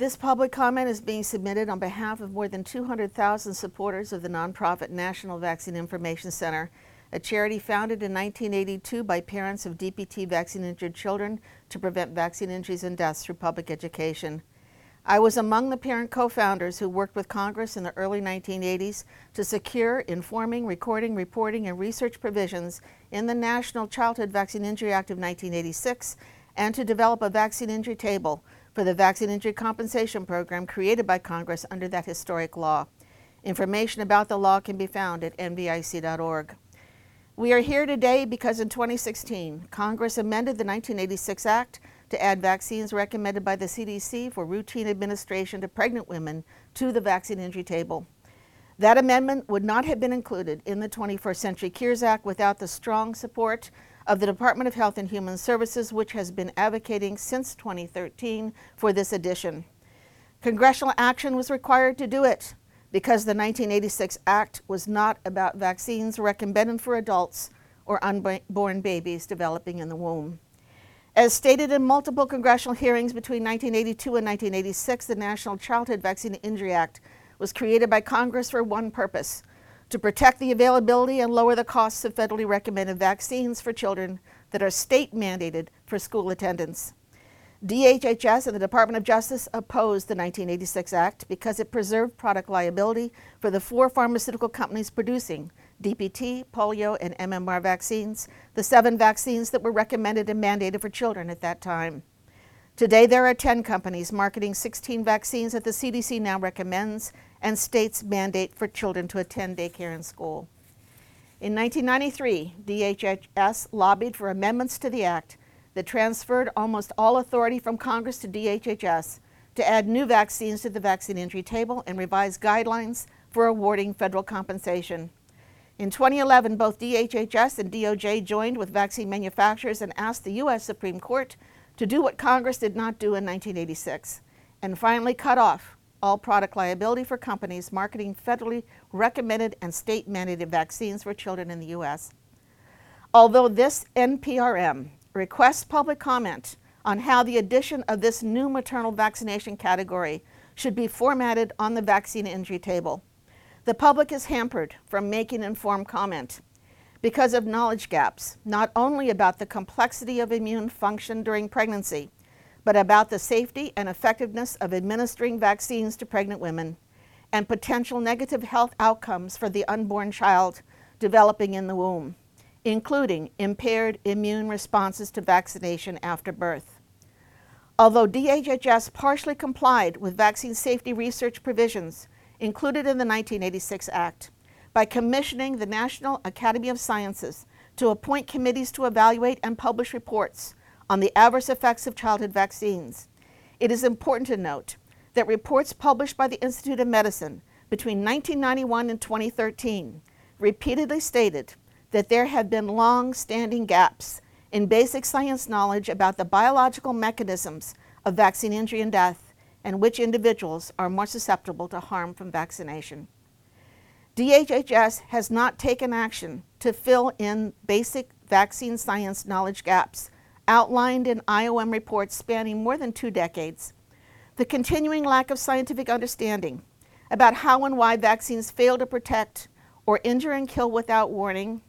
This public comment is being submitted on behalf of more than 200,000 supporters of the nonprofit National Vaccine Information Center, a charity founded in 1982 by parents of DPT vaccine injured children to prevent vaccine injuries and deaths through public education. I was among the parent co-founders who worked with Congress in the early 1980s to secure informing, recording, reporting, and research provisions in the National Childhood Vaccine Injury Act of 1986 and to develop a vaccine injury table for the Vaccine Injury Compensation Program created by Congress under that historic law. Information about the law can be found at nvic.org. We are here today because in 2016, Congress amended the 1986 Act to add vaccines recommended by the CDC for routine administration to pregnant women to the vaccine injury table. That amendment would not have been included in the 21st Century Cures Act without the strong support of the Department of Health and Human Services, which has been advocating since 2013 for this addition. Congressional action was required to do it because the 1986 Act was not about vaccines recommended for adults or unborn babies developing in the womb. As stated in multiple congressional hearings between 1982 and 1986, the National Childhood Vaccine Injury Act was created by Congress for one purpose to protect the availability and lower the costs of federally recommended vaccines for children that are state mandated for school attendance. DHHS and the Department of Justice opposed the 1986 Act because it preserved product liability for the four pharmaceutical companies producing DPT, polio, and MMR vaccines, the seven vaccines that were recommended and mandated for children at that time. Today, there are 10 companies marketing 16 vaccines that the CDC now recommends and states mandate for children to attend daycare and school. In 1993, DHHS lobbied for amendments to the Act that transferred almost all authority from Congress to DHHS to add new vaccines to the vaccine injury table and revise guidelines for awarding federal compensation. In 2011, both DHHS and DOJ joined with vaccine manufacturers and asked the U.S. Supreme Court to do what Congress did not do in 1986 and finally cut off all product liability for companies marketing federally recommended and state mandated vaccines for children in the U.S. Although this NPRM requests public comment on how the addition of this new maternal vaccination category should be formatted on the vaccine injury table, the public is hampered from making informed comment because of knowledge gaps, not only about the complexity of immune function during pregnancy, but about the safety and effectiveness of administering vaccines to pregnant women and potential negative health outcomes for the unborn child developing in the womb, including impaired immune responses to vaccination after birth. Although DHHS partially complied with vaccine safety research provisions included in the 1986 Act, by commissioning the National Academy of Sciences to appoint committees to evaluate and publish reports on the adverse effects of childhood vaccines. It is important to note that reports published by the Institute of Medicine between 1991 and 2013 repeatedly stated that there have been long-standing gaps in basic science knowledge about the biological mechanisms of vaccine injury and death and which individuals are more susceptible to harm from vaccination. DHHS has not taken action to fill in basic vaccine science knowledge gaps outlined in IOM reports spanning more than two decades. The continuing lack of scientific understanding about how and why vaccines fail to protect or injure and kill without warning,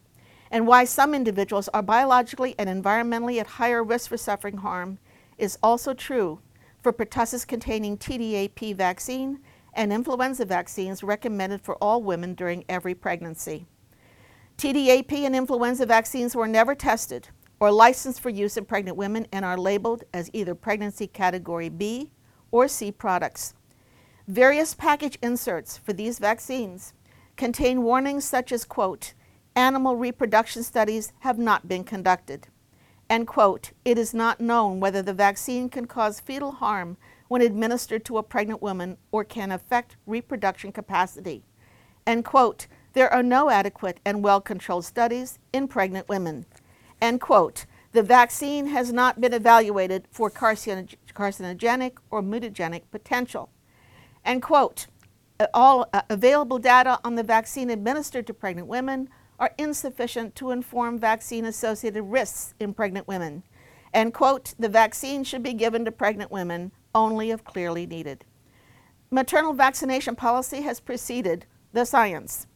and why some individuals are biologically and environmentally at higher risk for suffering harm is also true for pertussis containing TDAP vaccine and influenza vaccines recommended for all women during every pregnancy. TDAP and influenza vaccines were never tested or licensed for use in pregnant women and are labeled as either pregnancy category B or C products. Various package inserts for these vaccines contain warnings such as, quote, animal reproduction studies have not been conducted, and quote, it is not known whether the vaccine can cause fetal harm when administered to a pregnant woman or can affect reproduction capacity. And quote, there are no adequate and well-controlled studies in pregnant women. And quote, the vaccine has not been evaluated for carcinogenic or mutagenic potential. End quote, all uh, available data on the vaccine administered to pregnant women are insufficient to inform vaccine-associated risks in pregnant women. And quote, the vaccine should be given to pregnant women only if clearly needed. Maternal vaccination policy has preceded the science.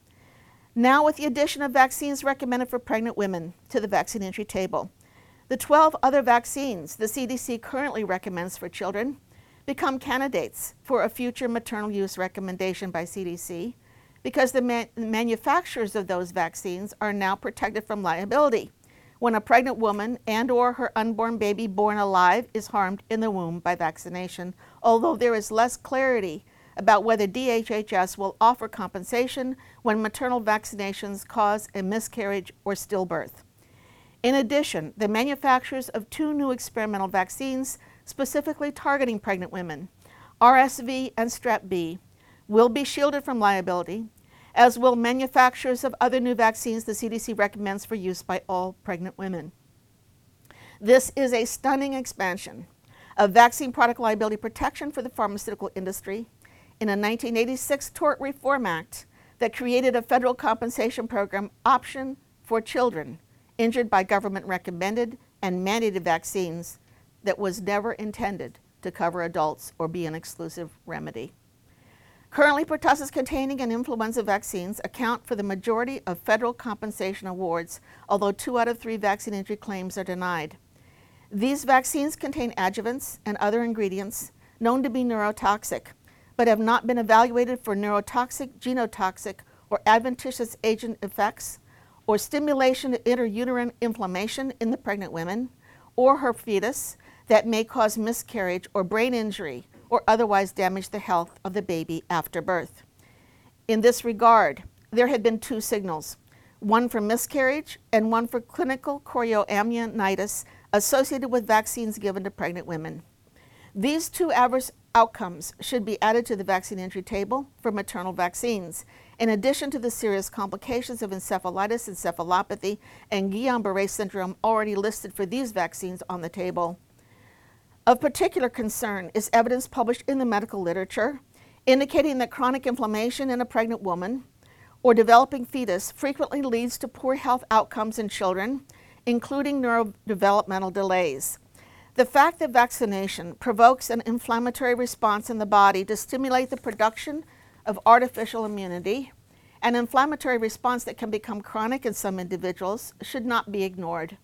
Now, with the addition of vaccines recommended for pregnant women to the vaccine injury table, the 12 other vaccines the CDC currently recommends for children become candidates for a future maternal use recommendation by CDC because the man manufacturers of those vaccines are now protected from liability when a pregnant woman and or her unborn baby born alive is harmed in the womb by vaccination, although there is less clarity about whether DHHS will offer compensation when maternal vaccinations cause a miscarriage or stillbirth. In addition, the manufacturers of two new experimental vaccines specifically targeting pregnant women, RSV and Strep B, will be shielded from liability, as will manufacturers of other new vaccines the CDC recommends for use by all pregnant women. This is a stunning expansion of vaccine product liability protection for the pharmaceutical industry in a 1986 Tort Reform Act that created a federal compensation program option for children injured by government recommended and mandated vaccines that was never intended to cover adults or be an exclusive remedy. Currently, pertussis containing and influenza vaccines account for the majority of federal compensation awards, although two out of three vaccine injury claims are denied. These vaccines contain adjuvants and other ingredients known to be neurotoxic but have not been evaluated for neurotoxic, genotoxic, or adventitious agent effects, or stimulation of interuterine inflammation in the pregnant women or her fetus that may cause miscarriage or brain injury or otherwise damage the health of the baby after birth. In this regard, there had been two signals, one for miscarriage and one for clinical chorioamnionitis associated with vaccines given to pregnant women. These two adverse outcomes should be added to the vaccine injury table for maternal vaccines, in addition to the serious complications of encephalitis, encephalopathy, and Guillain-Barré syndrome already listed for these vaccines on the table. Of particular concern is evidence published in the medical literature indicating that chronic inflammation in a pregnant woman or developing fetus frequently leads to poor health outcomes in children, including neurodevelopmental delays. The fact that vaccination provokes an inflammatory response in the body to stimulate the production of artificial immunity, an inflammatory response that can become chronic in some individuals, should not be ignored.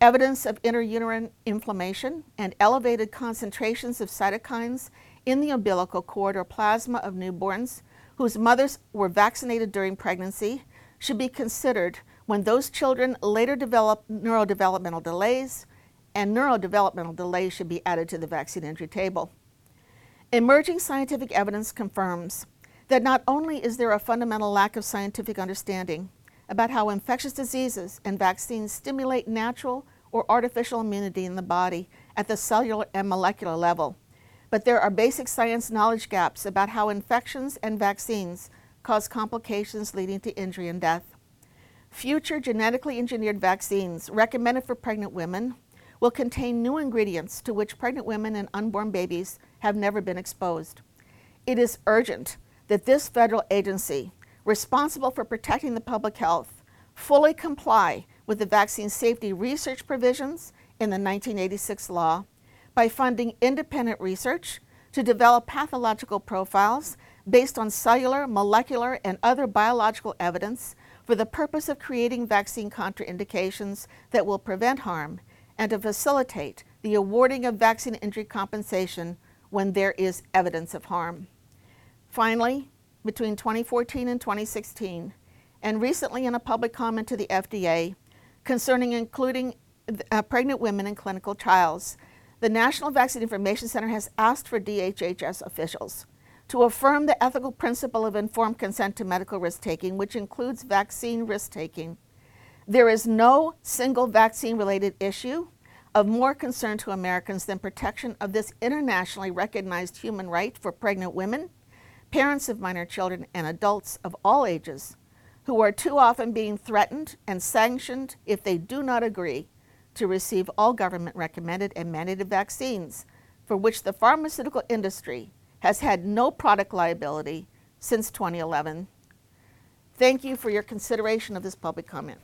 Evidence of interuterine inflammation and elevated concentrations of cytokines in the umbilical cord or plasma of newborns whose mothers were vaccinated during pregnancy should be considered when those children later develop neurodevelopmental delays, and neurodevelopmental delays should be added to the vaccine injury table. Emerging scientific evidence confirms that not only is there a fundamental lack of scientific understanding about how infectious diseases and vaccines stimulate natural or artificial immunity in the body at the cellular and molecular level, but there are basic science knowledge gaps about how infections and vaccines cause complications leading to injury and death. Future genetically engineered vaccines recommended for pregnant women will contain new ingredients to which pregnant women and unborn babies have never been exposed. It is urgent that this federal agency, responsible for protecting the public health, fully comply with the vaccine safety research provisions in the 1986 law by funding independent research to develop pathological profiles based on cellular, molecular, and other biological evidence for the purpose of creating vaccine contraindications that will prevent harm and to facilitate the awarding of vaccine injury compensation when there is evidence of harm. Finally, between 2014 and 2016, and recently in a public comment to the FDA concerning including uh, pregnant women in clinical trials, the National Vaccine Information Center has asked for DHHS officials to affirm the ethical principle of informed consent to medical risk taking, which includes vaccine risk taking there is no single vaccine related issue of more concern to Americans than protection of this internationally recognized human right for pregnant women, parents of minor children, and adults of all ages who are too often being threatened and sanctioned if they do not agree to receive all government recommended and mandated vaccines for which the pharmaceutical industry has had no product liability since 2011. Thank you for your consideration of this public comment.